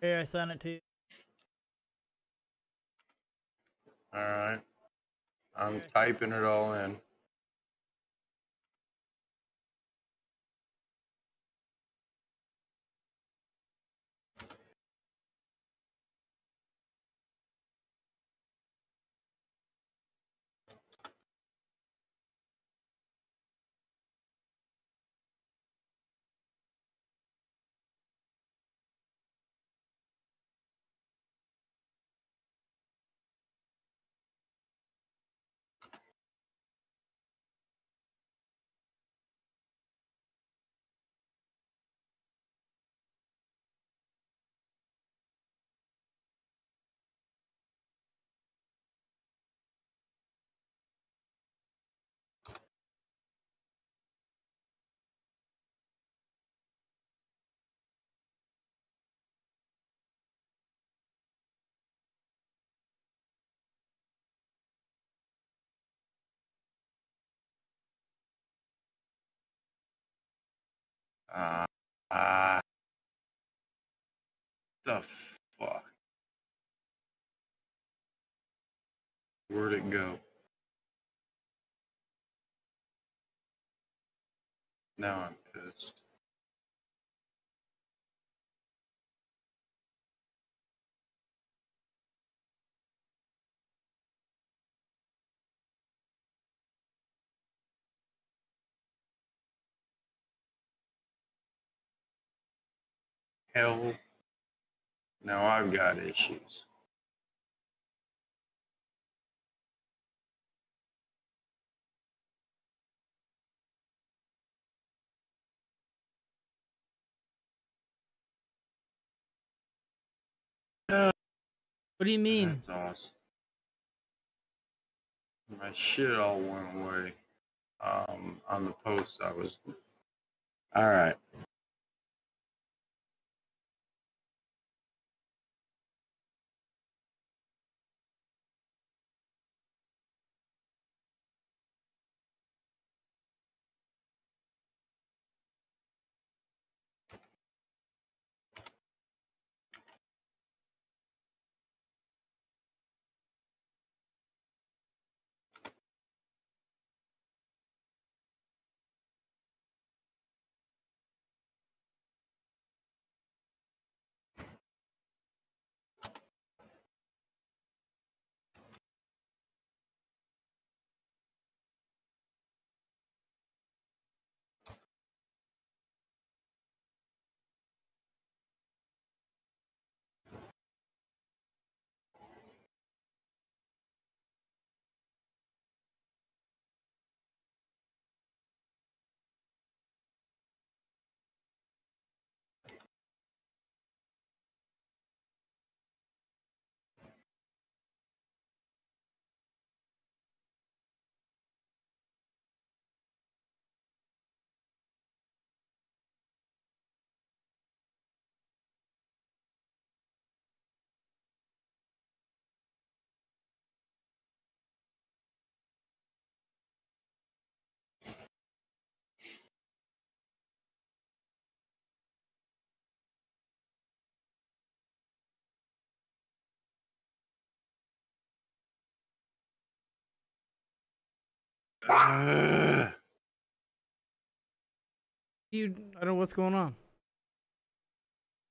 Here, I sent it to you. All right. I'm typing it all in. Ah, ah. The fuck? Where'd it go? Now I'm pissed. Hell, now I've got issues. What do you mean? That's awesome. My shit all went away um, on the post I was. All right. You, I don't know what's going on.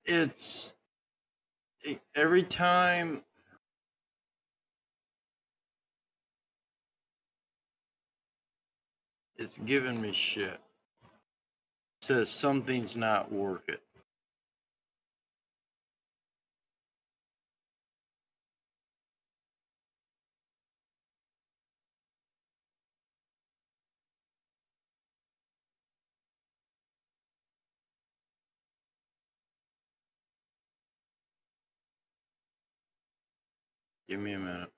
it's it, every time it's giving me shit. It says something's not working. Give me a minute.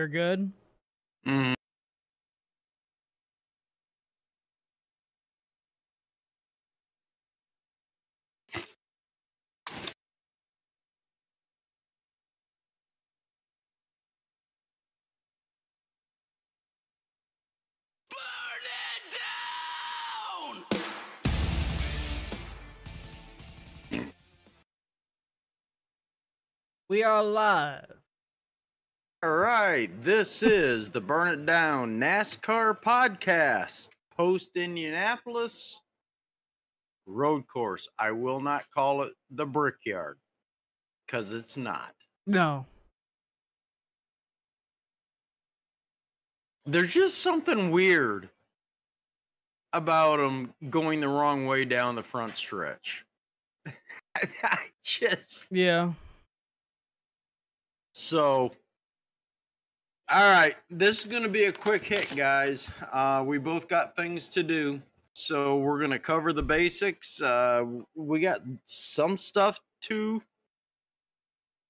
You're good. Mm. We are live. All right, this is the Burn It Down NASCAR podcast, post Indianapolis road course. I will not call it the Brickyard because it's not. No. There's just something weird about them going the wrong way down the front stretch. I just Yeah. So, all right, this is going to be a quick hit, guys. Uh, we both got things to do, so we're going to cover the basics. Uh, we got some stuff to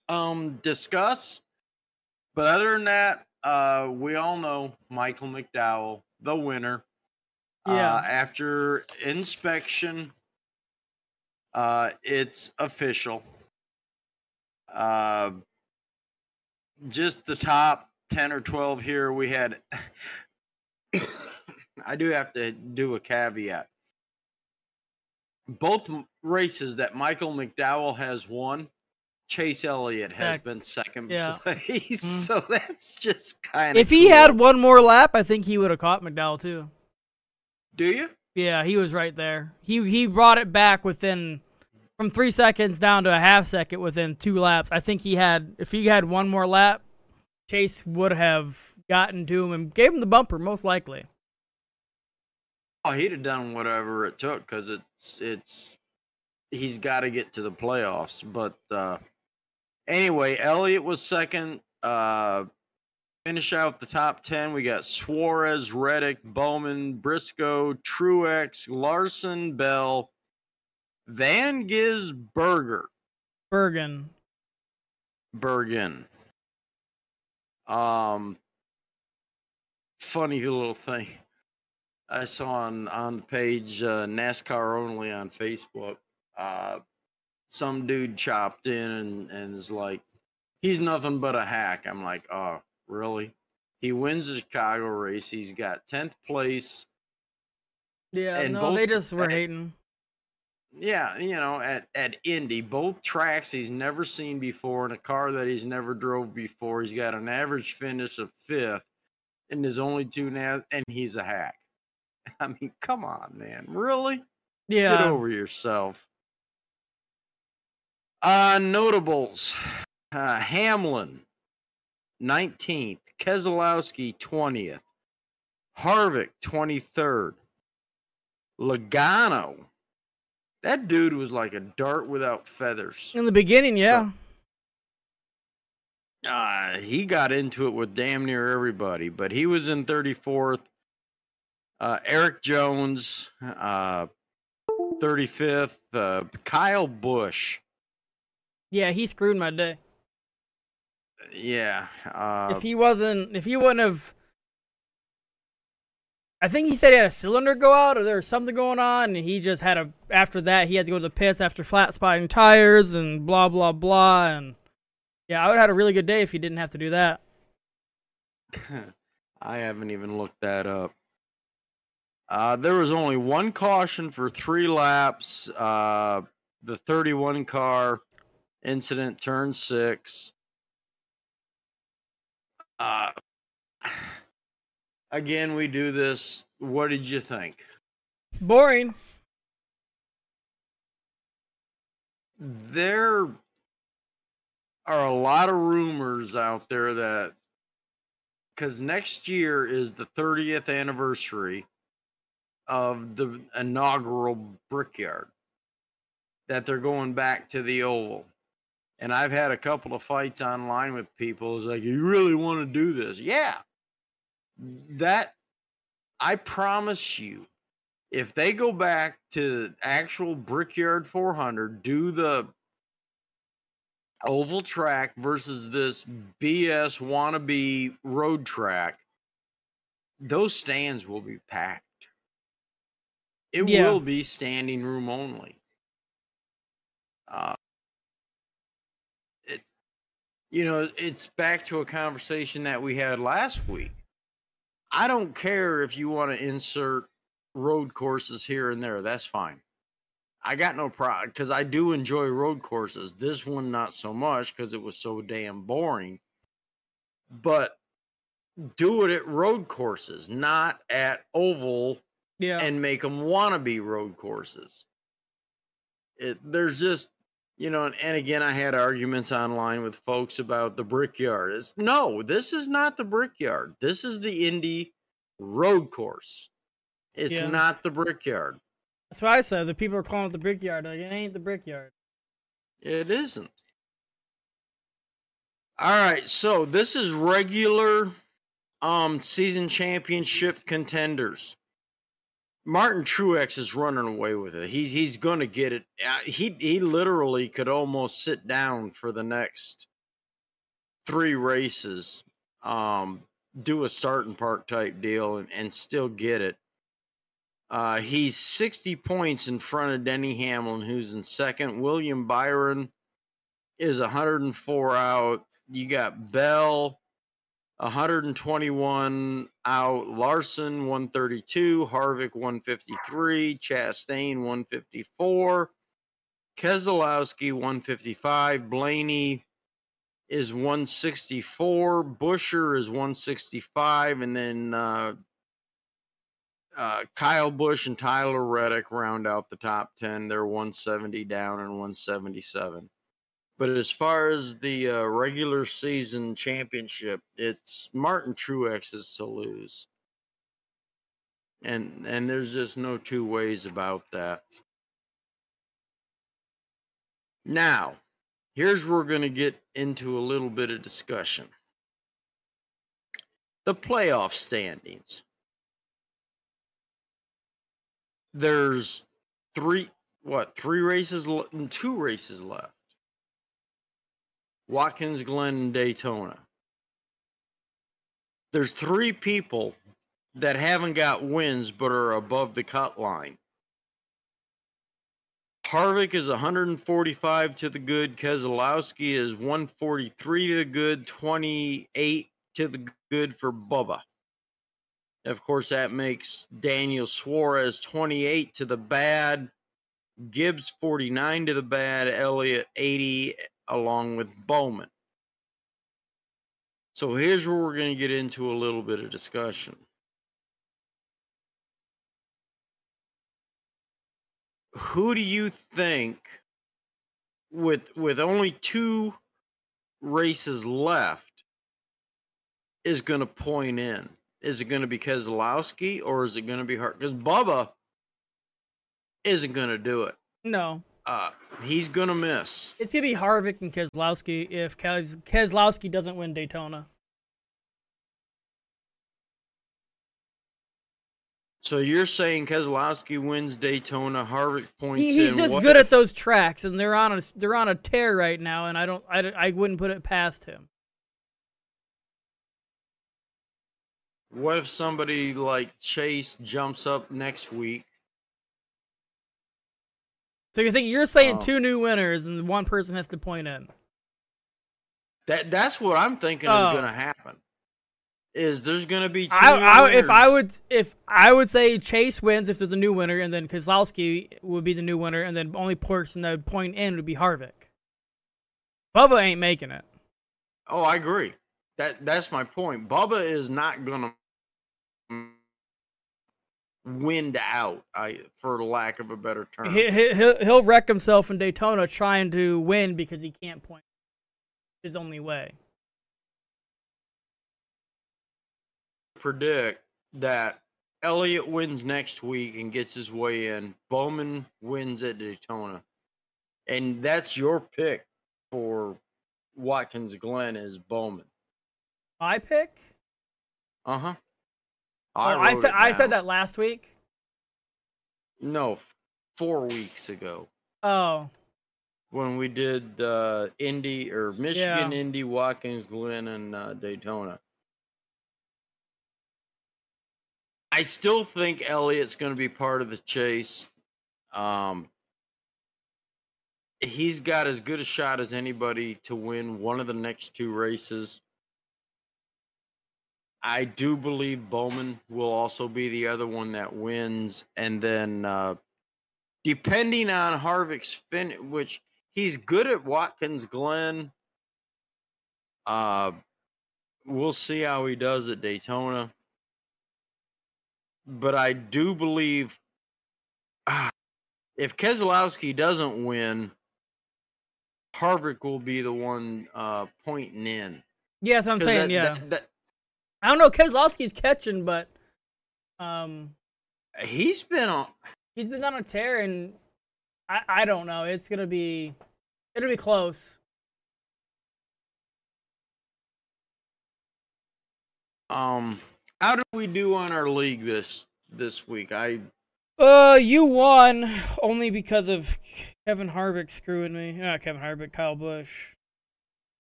um, discuss, but other than that, uh, we all know Michael McDowell, the winner. Yeah. Uh, after inspection, uh, it's official. Uh, just the top 10 or 12 here we had i do have to do a caveat both races that michael mcdowell has won chase elliott has Heck, been second yeah. place Mm. so that's just kind of If he had one more lap, I think he would have caught McDowell too. do you Yeah, he was right there. He he brought it back within from three seconds down to a half second within two laps. I think he had if he had one more lap, Chase would have gotten to him and gave him the bumper most likely. oh he'd have done whatever it took because it's it's he's got to get to the playoffs but uh anyway elliott was second uh finish out the top 10 we got suarez reddick bowman briscoe truex larson bell van gisbergen Bergen. bergen um funny little thing. I saw on on the page uh, nascar only on facebook uh some dude chopped in and, and is like he's nothing but a hack. I'm like oh really? He wins the chicago race. He's got 10th place. Yeah, And no, both- they just were and- hating. Yeah you know at, at indy both tracks he's never seen before in a car that he's never drove before he's got an average finish of fifth in his only two now and he's a hack. I mean come on man really? Yeah, get over yourself. Uh notables. Uh hamlin 19th keselowski 20th harvick 23rd logano that dude was like a dart without feathers In the beginning, So- yeah. uh, he got into it with damn near everybody, but he was in 34th. Uh, Erik Jones, uh, 35th. Uh, Kyle Busch, yeah, he screwed my day. yeah. Uh, if he wasn't, if he wouldn't have, I think he said he had a cylinder go out or there was something going on, and he just had a. After that, he had to go to the pits after flat spotting tires and blah blah blah. And yeah, I would have had a really good day if he didn't have to do that. I haven't even looked that up. Uh, there was only one caution for three laps. Uh, the 31 car incident, turn six. Uh, again, we do this. What did you think? Boring. There are a lot of rumors out there that because next year is the 30th anniversary of the inaugural Brickyard, that they're going back to the Oval. And I've had a couple of fights online with people. It's like, you really want to do this? Yeah. That, I promise you, if they go back to actual Brickyard 400, do the oval track versus this BS wannabe road track, those stands will be packed. It Yeah. will be standing room only. Uh, it, you know, it's back to a conversation that we had last week. I don't care if you want to insert road courses here and there. That's fine. I got no problem because I do enjoy road courses. This one, not so much because it was so damn boring. But do it at road courses, not at oval Yeah. and make them wannabe road courses. It, there's just, you know, and, and again, I had arguments online with folks about the brickyard. It's no, this is not the brickyard. This is the Indy road course. It's Yeah. not the brickyard. That's what I said. The people are calling it the brickyard. Like, it ain't the brickyard. It isn't. All right, so this is regular um season championship contenders. Martin Truex is running away with it. He's he's going to get it. Uh, He he literally could almost sit down for the next 3 races. Um do a start and park type deal and, and still get it. Uh, he's 60 points in front of Denny Hamlin, who's in second. William Byron is 104 out. You got Bell, 121 out. Larson, 132. Harvick, 153. Chastain, 154. Keselowski, 155. Blaney is 164. Buescher is 165. And then uh, uh, Kyle Busch and Tyler Reddick round out the top 10. They're 170 down and 177. But as far as the uh, regular season championship, it's Martin Truex's to lose. And and there's just no two ways about that. Now, here's where we're going to get into a little bit of discussion. The playoff standings. there's three what three races le- two races left watkins glen daytona there's three people that haven't got wins but are above the cut line Harvick is 145 to the good. Keselowski is 143 to the good, 28 to the good for Bubba. Of course, that makes Daniel Suarez 28 to the bad, Gibbs 49 to the bad, Elliott 80 along with Bowman. So here's where we're going to get into a little bit of discussion. Who do you think with with only two races left is going to point in? Is it going to be Keselowski or is it going to be Hart? Because Bubba isn't going to do it. No. Uh, he's going to miss. It's going to be Harvick and Keselowski if Kes- Keselowski doesn't win Daytona. So you're saying Keselowski wins Daytona, Harvick points He, he's in. just What good if- at those tracks, and they're on a they're on a tear right now, and I don't I, I wouldn't put it past him. What if somebody like Chase jumps up next week? So you think you're saying Oh. two new winners, and one person has to point in? That that's what I'm thinking Oh. is going to happen. Is there's going to be two I, I if I would if I would say Chase wins if there's a new winner, and then Keselowski would be the new winner, and then only person that would point in would be Harvick. Bubba ain't making it. Oh, I agree. That that's my point. Bubba is not going to wind out. I for lack of a better term. He, he, he'll he'll wreck himself in Daytona trying to win because he can't point. His only way. predict that Elliott wins next week and gets his way in. Bowman wins at Daytona. And that's your pick for Watkins Glen is Bowman. My pick. Uh-huh. Uh-huh. Oh, I, said I said that last week. No, four weeks ago. Oh, when we did uh, Indy or Michigan, Yeah. Indy, Watkins Glen, and uh, Daytona. I still think Elliott's going to be part of the chase. Um, he's got as good a shot as anybody to win one of the next two races. I do believe Bowman will also be the other one that wins, and then uh, depending on Harvick's fin, which he's good at Watkins Glen. Uh, we'll see how he does at Daytona, but I do believe ah, if Keselowski doesn't win, Harvick will be the one uh, pointing in. Yeah, what I'm saying. that- yeah, that- that- I don't know. Keselowski's catching, but um, he's been on. he's been on a tear, and I I don't know. It's gonna be it'll be close. Um, how did we do on our league this this week? I Uh, you won only because of Kevin Harvick screwing me. Not Kevin Harvick, Kyle Busch.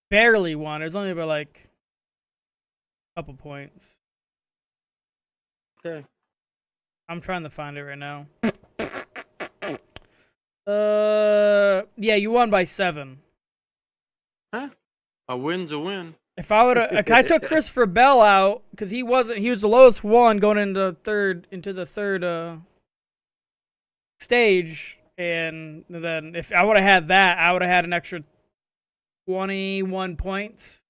Barely won. It was only by like couple points. okay. I'm trying to find it right now. Uh, yeah, you won by seven. Huh? A win's a win. If I would have, I took Christopher Bell out because he wasn't. He was the lowest one going into third into the third uh stage, and then if I would have had that, I would have had an extra twenty-one points.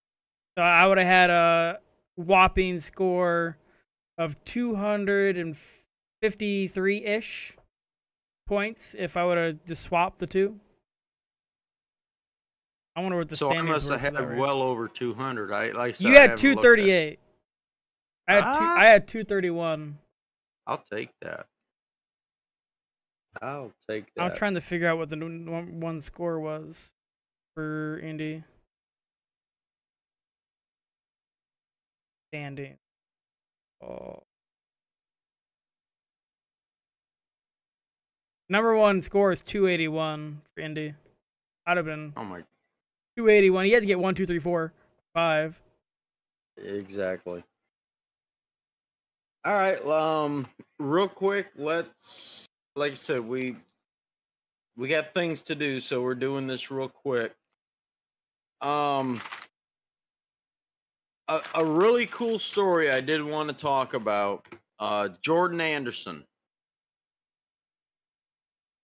So I would have had a whopping score of two hundred and fifty-three ish points if I would have just swapped the two. I wonder what the so I must have had well over 200. I like I said, You had haven't two looked at- thirty eight. I had two. Ah. I had two thirty one. I'll take that. I'll take that. I'm trying to figure out what the one one score was for Indy. Standing. Oh. Number one score is 281 for Indy. I'd have been Oh my, 281. He had to get one, two, three, four, five. exactly. All right. Um, real quick, let's. Like I said, we we got things to do, so we're doing this real quick. Um, a, a really cool story I did want to talk about. Uh, Jordan Anderson,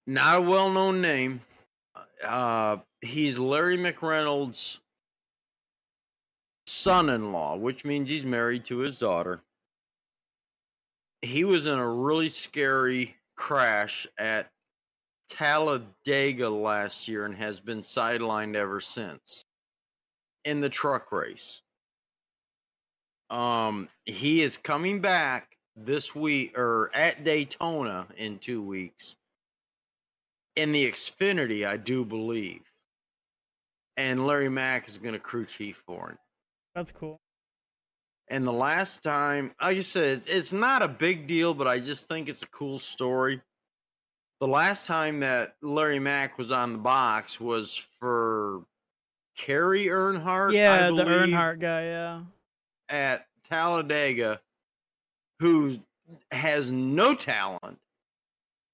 not a well-known name. Uh, he's Larry McReynolds' son-in-law, which means he's married to his daughter. He was in a really scary crash at Talladega last year and has been sidelined ever since in the truck race. Um, he is coming back this week or at Daytona in two weeks in the Xfinity, I do believe. And Larry Mack is going to crew chief for him. That's cool. And the last time, like I said, it's, it's not a big deal, but I just think it's a cool story. The last time that Larry Mack was on the box was for Kerry Earnhardt. I yeah, the Earnhardt guy. Yeah. At Talladega, who has no talent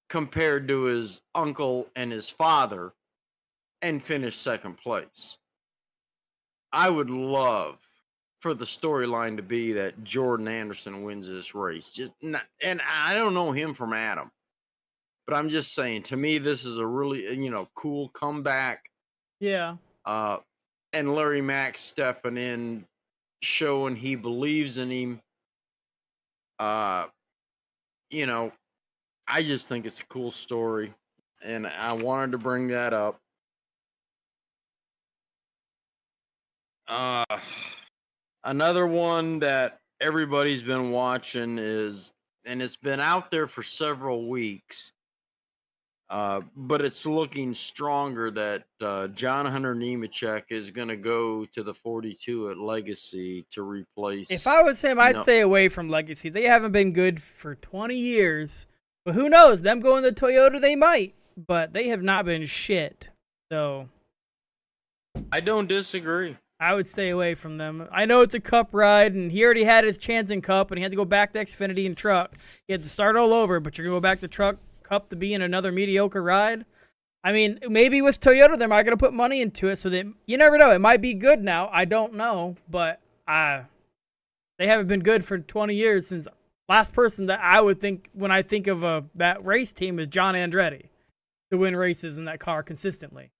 compared to his uncle and his father, and finished second place. I would love for the storyline to be that Jordan Anderson wins this race. Just not, and I don't know him from Adam, but I'm just saying. To me, this is a really you know cool comeback. Yeah. Uh, and Larry Mack stepping in, showing he believes in him. Uh, you know, I just think it's a cool story, and I wanted to bring that up. Uh, another one that everybody's been watching is, and it's been out there for several weeks. Uh, but it's looking stronger that uh, John Hunter Nemechek is going to go to the 42 at Legacy to replace. If I was him, I'd No. stay away from Legacy. They haven't been good for 20 years. But who knows? Them going to Toyota, they might. But they have not been shit So I don't disagree. I would stay away from them. I know it's a cup ride, and he already had his chance in cup, and he had to go back to Xfinity and truck. He had to start all over, but you're gonna go back to truck cup to be in another mediocre ride. I mean, maybe with Toyota, they're not gonna put money into it, so that you never know. It might be good now. I don't know, but uh they haven't been good for 20 years since last person that I would think when I think of a that race team is John Andretti to win races in that car consistently.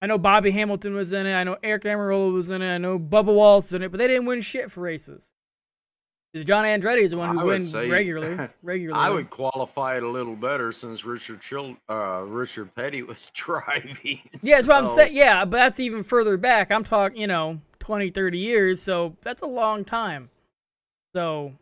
I know Bobby Hamilton was in it. I know Aric Almirola was in it. I know Bubba Wallace was in it, but they didn't win shit for races. John Andretti is the one who wins regularly. Regularly, I would qualify it a little better since Richard Chil- uh, Richard Petty was driving. Yeah, that's so. what I'm saying. Yeah, but that's even further back. I'm talking, you know, 20, 30 years. So that's a long time. So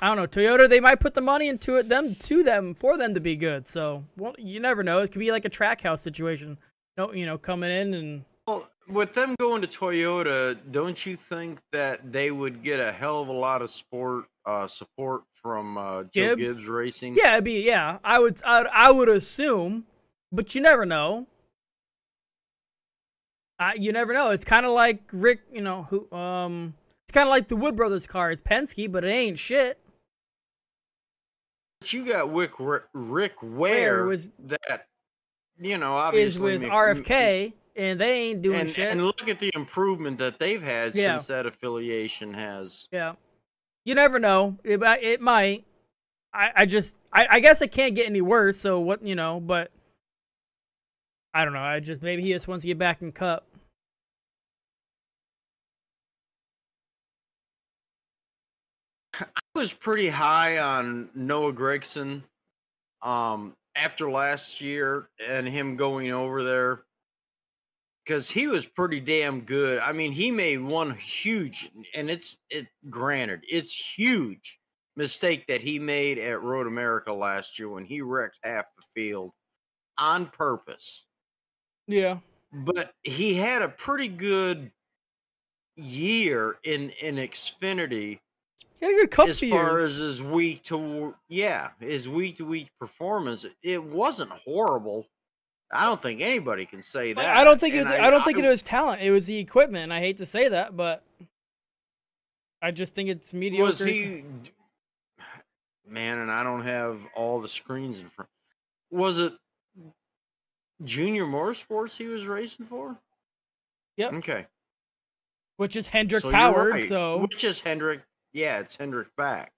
I don't know. Toyota, they might put the money into it them to them for them to be good. So well, you never know. It could be like a Trackhouse situation. No, you know, coming in and well, with them going to Toyota, don't you think that they would get a hell of a lot of sport uh, support from uh, Joe Gibbs? Gibbs Racing? Yeah, it'd be yeah. I would I, I would assume, but you never know. Uh, you never know. It's kind of like Rick, you know, who um, it's kind of like the Wood Brothers car. It's Penske, but it ain't shit. But you got Rick Rick Ware, was that you know obviously is with RFK, and they ain't doing and, shit. And look at the improvement that they've had yeah. since that affiliation has. Yeah, you never know. It, it might. I, I just I, I guess it can't get any worse. So what you know, but I don't know. I just maybe he just wants to get back in Cup. I was pretty high on Noah Gragson um, after last year and him going over there because he was pretty damn good. I mean, he made one huge, and it's it. Granted, it's huge mistake that he made at Road America last year when he wrecked half the field on purpose. Yeah, but he had a pretty good year in in Xfinity he had a good couple as far years. as his week to yeah, his week to week performance, it wasn't horrible. I don't think anybody can say that. I don't think it was. I, I don't think I, it was talent. It was the equipment. And I hate to say that, but I just think it's mediocre. Was he? Man, and I don't have all the screens in front. Was it Junior Motorsports he was racing for? Yep. Okay. Which is Hendrick so powered. Right. So which is Hendrick yeah, it's Hendrick back.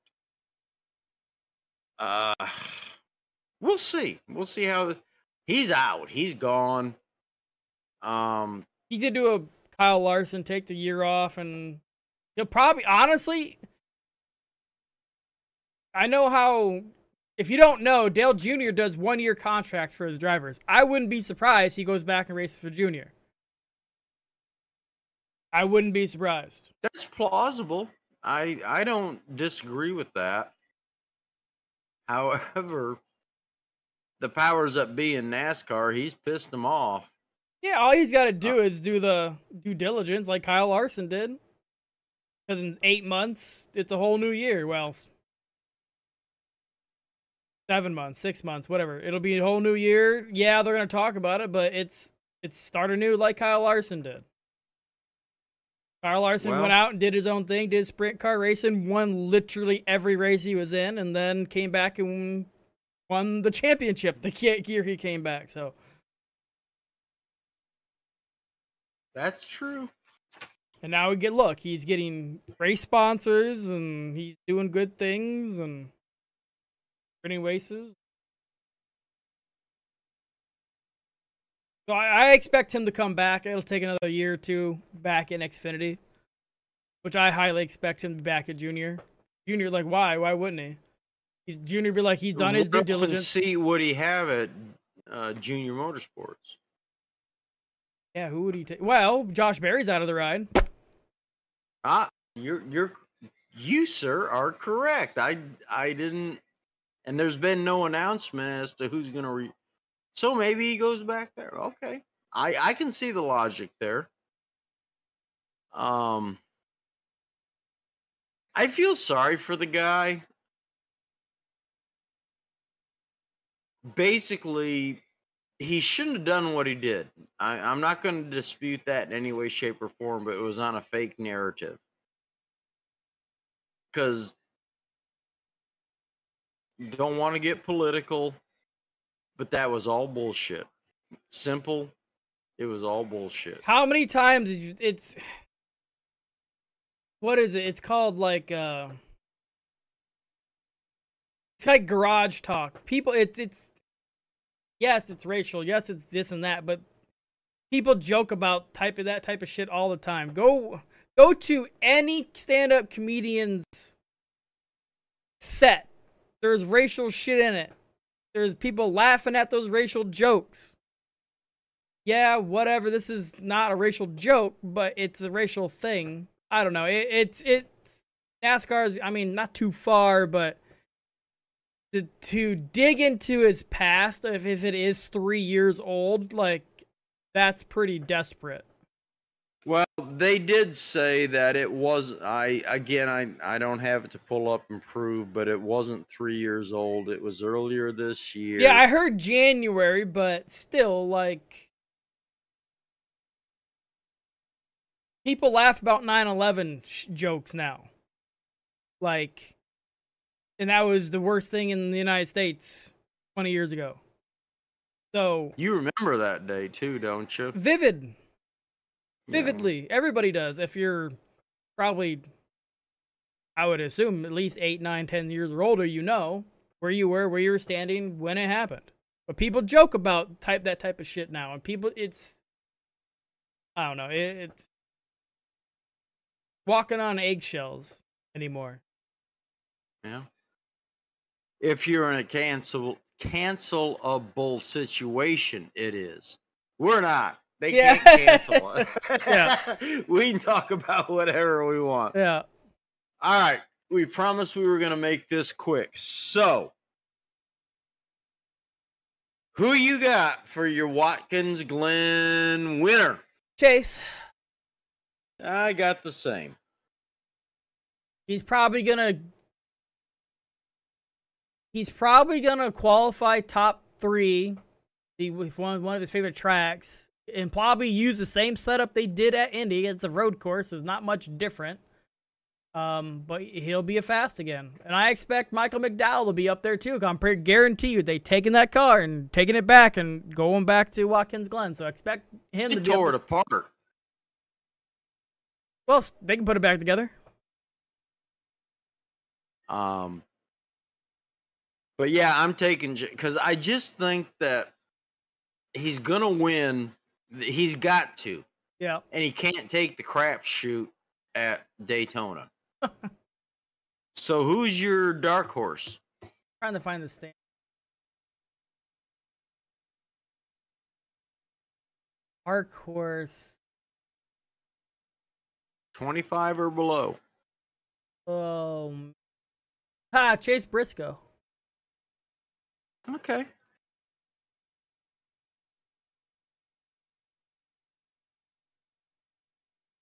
Uh, we'll see. We'll see how the, he's out. He's gone. Um, he did do a Kyle Larson take the year off, and he'll probably honestly. I know how. If you don't know, Dale Jr. does one year contracts for his drivers. I wouldn't be surprised he goes back and races for Junior. I wouldn't be surprised. That's plausible. I I don't disagree with that. However, the powers that be in NASCAR, he's pissed them off. Yeah, all he's got to do uh, is do the due diligence like Kyle Larson did. Because in eight months, it's a whole new year. Well, seven months, six months, whatever. It'll be a whole new year. Yeah, they're gonna talk about it, but it's it's start anew like Kyle Larson did. Kyle Larson well, went out and did his own thing, did sprint car racing, won literally every race he was in, and then came back and won the championship the year he came back. So that's true. And now we get look, he's getting race sponsors and he's doing good things and winning races. So I, I, expect him to come back. It'll take another year or two back in Xfinity, which I highly expect him to be back at Junior. Junior, like, why? Why wouldn't he? He's Junior. Be like, he's done his due diligence. See what he have at uh, Junior Motorsports. Yeah, who would he take? Well, Josh Berry's out of the ride. Ah, you're you're you sir are correct. I I didn't, and there's been no announcement as to who's to re- so maybe he goes back there. Okay. I I can see the logic there. Um I feel sorry for the guy. Basically, he shouldn't have done what he did. I, I'm not going to dispute that in any way, shape, or form, but it was on a fake narrative. Because don't want to get political, but that was all bullshit. Simple. It was all bullshit. How many times it's what is it? It's called like uh it's like garage talk. People it's it's yes, it's racial. Yes, it's this and that, but people joke about type of that type of shit all the time. Go go to any stand-up comedian's set. There's racial shit in it. There's people laughing at those racial jokes. Yeah, whatever. This is not a racial joke, but it's a racial thing. I don't know. It, it's it's NASCAR's. I mean, not too far, but to to dig into his past, if if it is three years old, like that's pretty desperate. Well, they did say that it was. I again, I I don't have it to pull up and prove, but it wasn't three years old. It was earlier this year. Yeah, I heard January, but still, like people laugh about 9/11 sh- jokes now. Like and that was the worst thing in the United States 20 years ago. So, you remember that day too, don't you? Vivid. Vividly. Yeah. Everybody does. If you're probably I would assume at least eight, nine, ten years or older, you know where you were, where you were standing when it happened. But people joke about type that type of shit now, and people, it's I don't know, it, it's walking on eggshells anymore. Yeah. If you're in a cancel cancelable situation, it is. We're not. They yeah. can't cancel it. yeah. we can talk about whatever we want. Yeah. All right. We promised we were going to make this quick. So, who you got for your Watkins Glen winner? Chase. I got the same. He's probably gonna he's probably gonna qualify top three with one one of his favorite tracks and probably use the same setup they did at Indy. It's a road course, it's not much different. Um, but he'll be a fast again, and I expect Michael McDowell to be up there too. I'm pretty guarantee you they taking that car and taking it back and going back to Watkins Glen. So I expect him he to tore it apart. Well, they can put it back together. Um, but yeah, I'm taking because I just think that he's gonna win. He's got to. Yeah. And he can't take the crap shoot at Daytona. so who's your dark horse? trying to find the stand. Dark horse. 25 or below. Um, Ah, Chase Briscoe. Okay.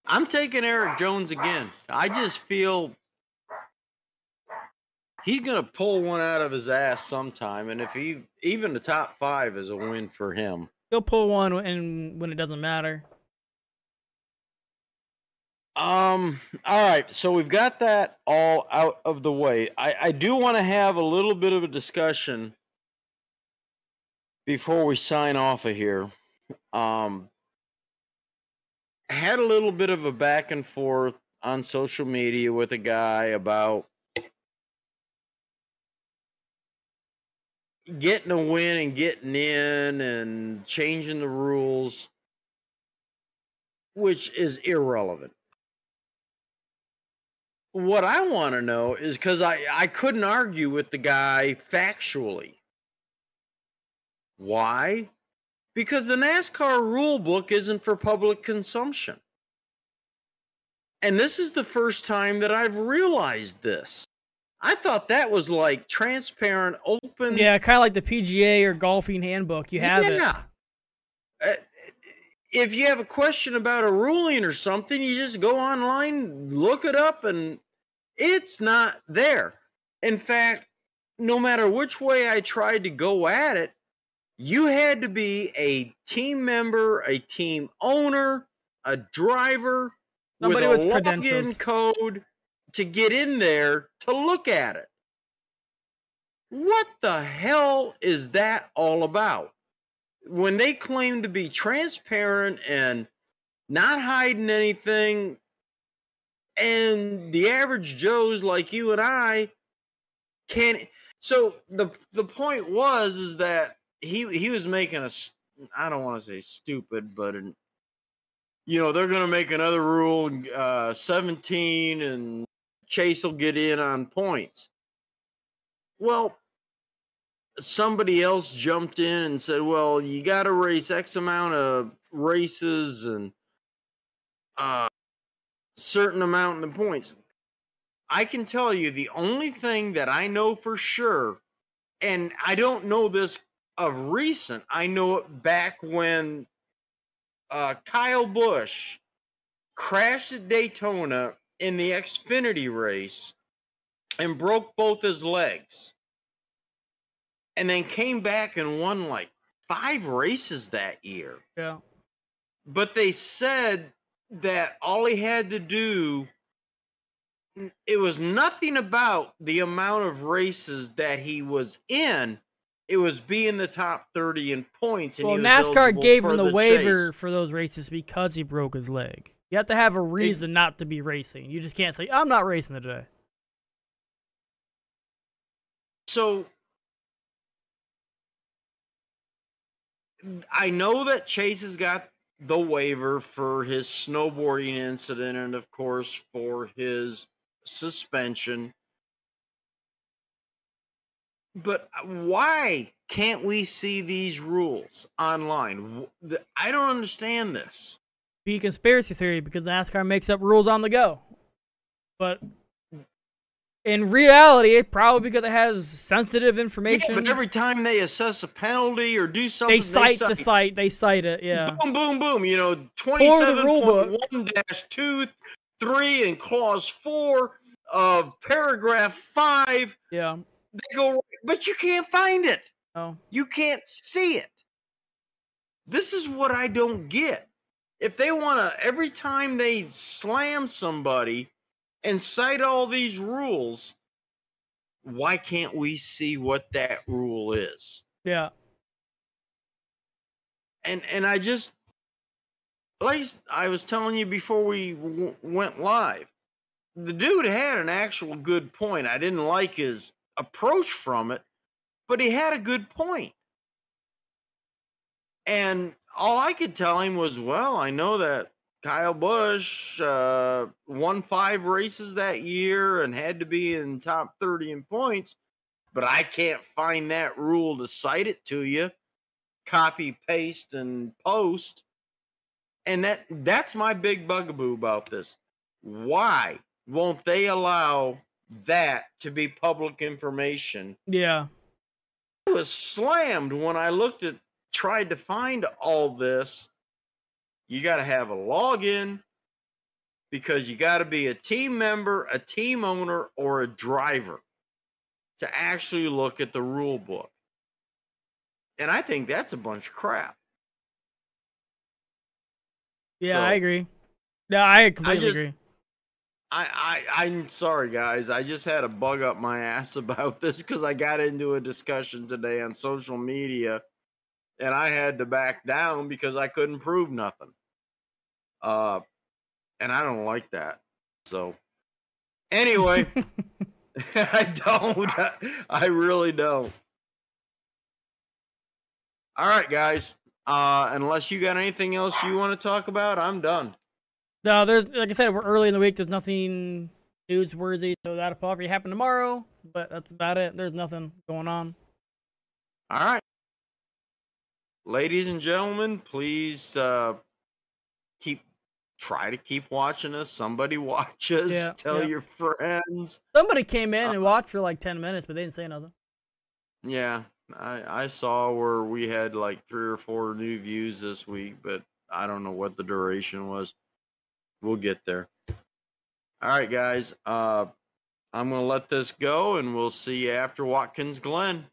I'm taking Erik Jones again. I just feel he's going to pull one out of his ass sometime, and if he even the top five is a win for him, he'll pull one and when it doesn't matter. Um. All right. So we've got that all out of the way. I, I do want to have a little bit of a discussion before we sign off of here. Um. Had a little bit of a back and forth on social media with a guy about getting a win and getting in and changing the rules, which is irrelevant what I want to know is because I, I couldn't argue with the guy factually. Why? Because the NASCAR rule book isn't for public consumption. And this is the first time that I've realized this. I thought that was like transparent, open. Yeah, kind of like the PGA or golfing handbook. You have yeah. it. Uh, if you have a question about a ruling or something, you just go online, look it up, and it's not there. In fact, no matter which way I tried to go at it, you had to be a team member, a team owner, a driver Somebody with a with login credentials. code to get in there to look at it. What the hell is that all about? When they claim to be transparent and not hiding anything, and the average Joes like you and I can't. So the the point was is that he he was making a I don't want to say stupid, but an, you know they're going to make another rule, uh, seventeen, and Chase will get in on points. Well, somebody else jumped in and said, "Well, you got to race X amount of races and uh, certain amount of points." I can tell you the only thing that I know for sure, and I don't know this of recent. I know it back when uh, Kyle Busch crashed at Daytona in the Xfinity race and broke both his legs, and then came back and won like five races that year. Yeah. But they said that all he had to do it was nothing about the amount of races that he was in. It was being the top 30 in points. Well, NASCAR gave him the, the waiver for those races because he broke his leg. You have to have a reason not to be racing. You just can't say, I'm not racing today. So I know that Chase has got the waiver for his snowboarding incident and, of course, for his suspension. But uh, why can't we see these rules online? I don't understand this. Be a conspiracy theory because NASCAR makes up rules on the go. But in reality, it probably because it has sensitive Yeah, information. but every time they assess a penalty or do something, they cite the site. They cite it. Yeah. boom, boom, boom. You know, twenty-seven point one dash two, three, and clause four of paragraph five. Yeah. They go, but you can't find it. Oh. You can't see it. This is what I don't get. If they want to, every time they slam somebody and cite all these rules, why can't we see what that rule is? Yeah. and and I just like I was telling you before we w- went live, the dude had an actual good point. I didn't like his approach from it, but he had a good point. And all I could tell him was, well, I know that Kyle Busch uh, won five races that year and had to be in top 30 in points, but I can't find that rule to cite it to you. Copy paste and post. And that that's my big bugaboo about this. Why won't they allow that to be public information Yeah. i was slammed when i looked at tried to find all this you got to have a login because you got to be a team member a team owner or a driver to actually look at the rule book and i think that's a bunch of crap Yeah, So- I agree. Yeah, I completely just- agree. I, I I'm sorry guys. I just had a bug up my ass about this because I got into a discussion today on social media and I had to back down because I couldn't prove nothing. Uh and I don't like that. So anyway, I don't. I really don't. All right, guys. Uh unless you got anything else you want to talk about, I'm done. No, there's like I said, we're early in the week. There's nothing newsworthy, so that'll probably happen tomorrow. But that's about it. There's nothing going on. All right. Ladies and gentlemen, please uh keep try to keep watching us. Somebody watch us. Yeah, Tell yeah. your friends. Somebody came in Uh, and watched for like ten minutes, but they didn't say nothing. Yeah. I I saw where we had like three or four new views this week, but I don't know what the duration was. We'll get there. All right, guys. Uh I'm going to let this go and we'll see you after Watkins Glen.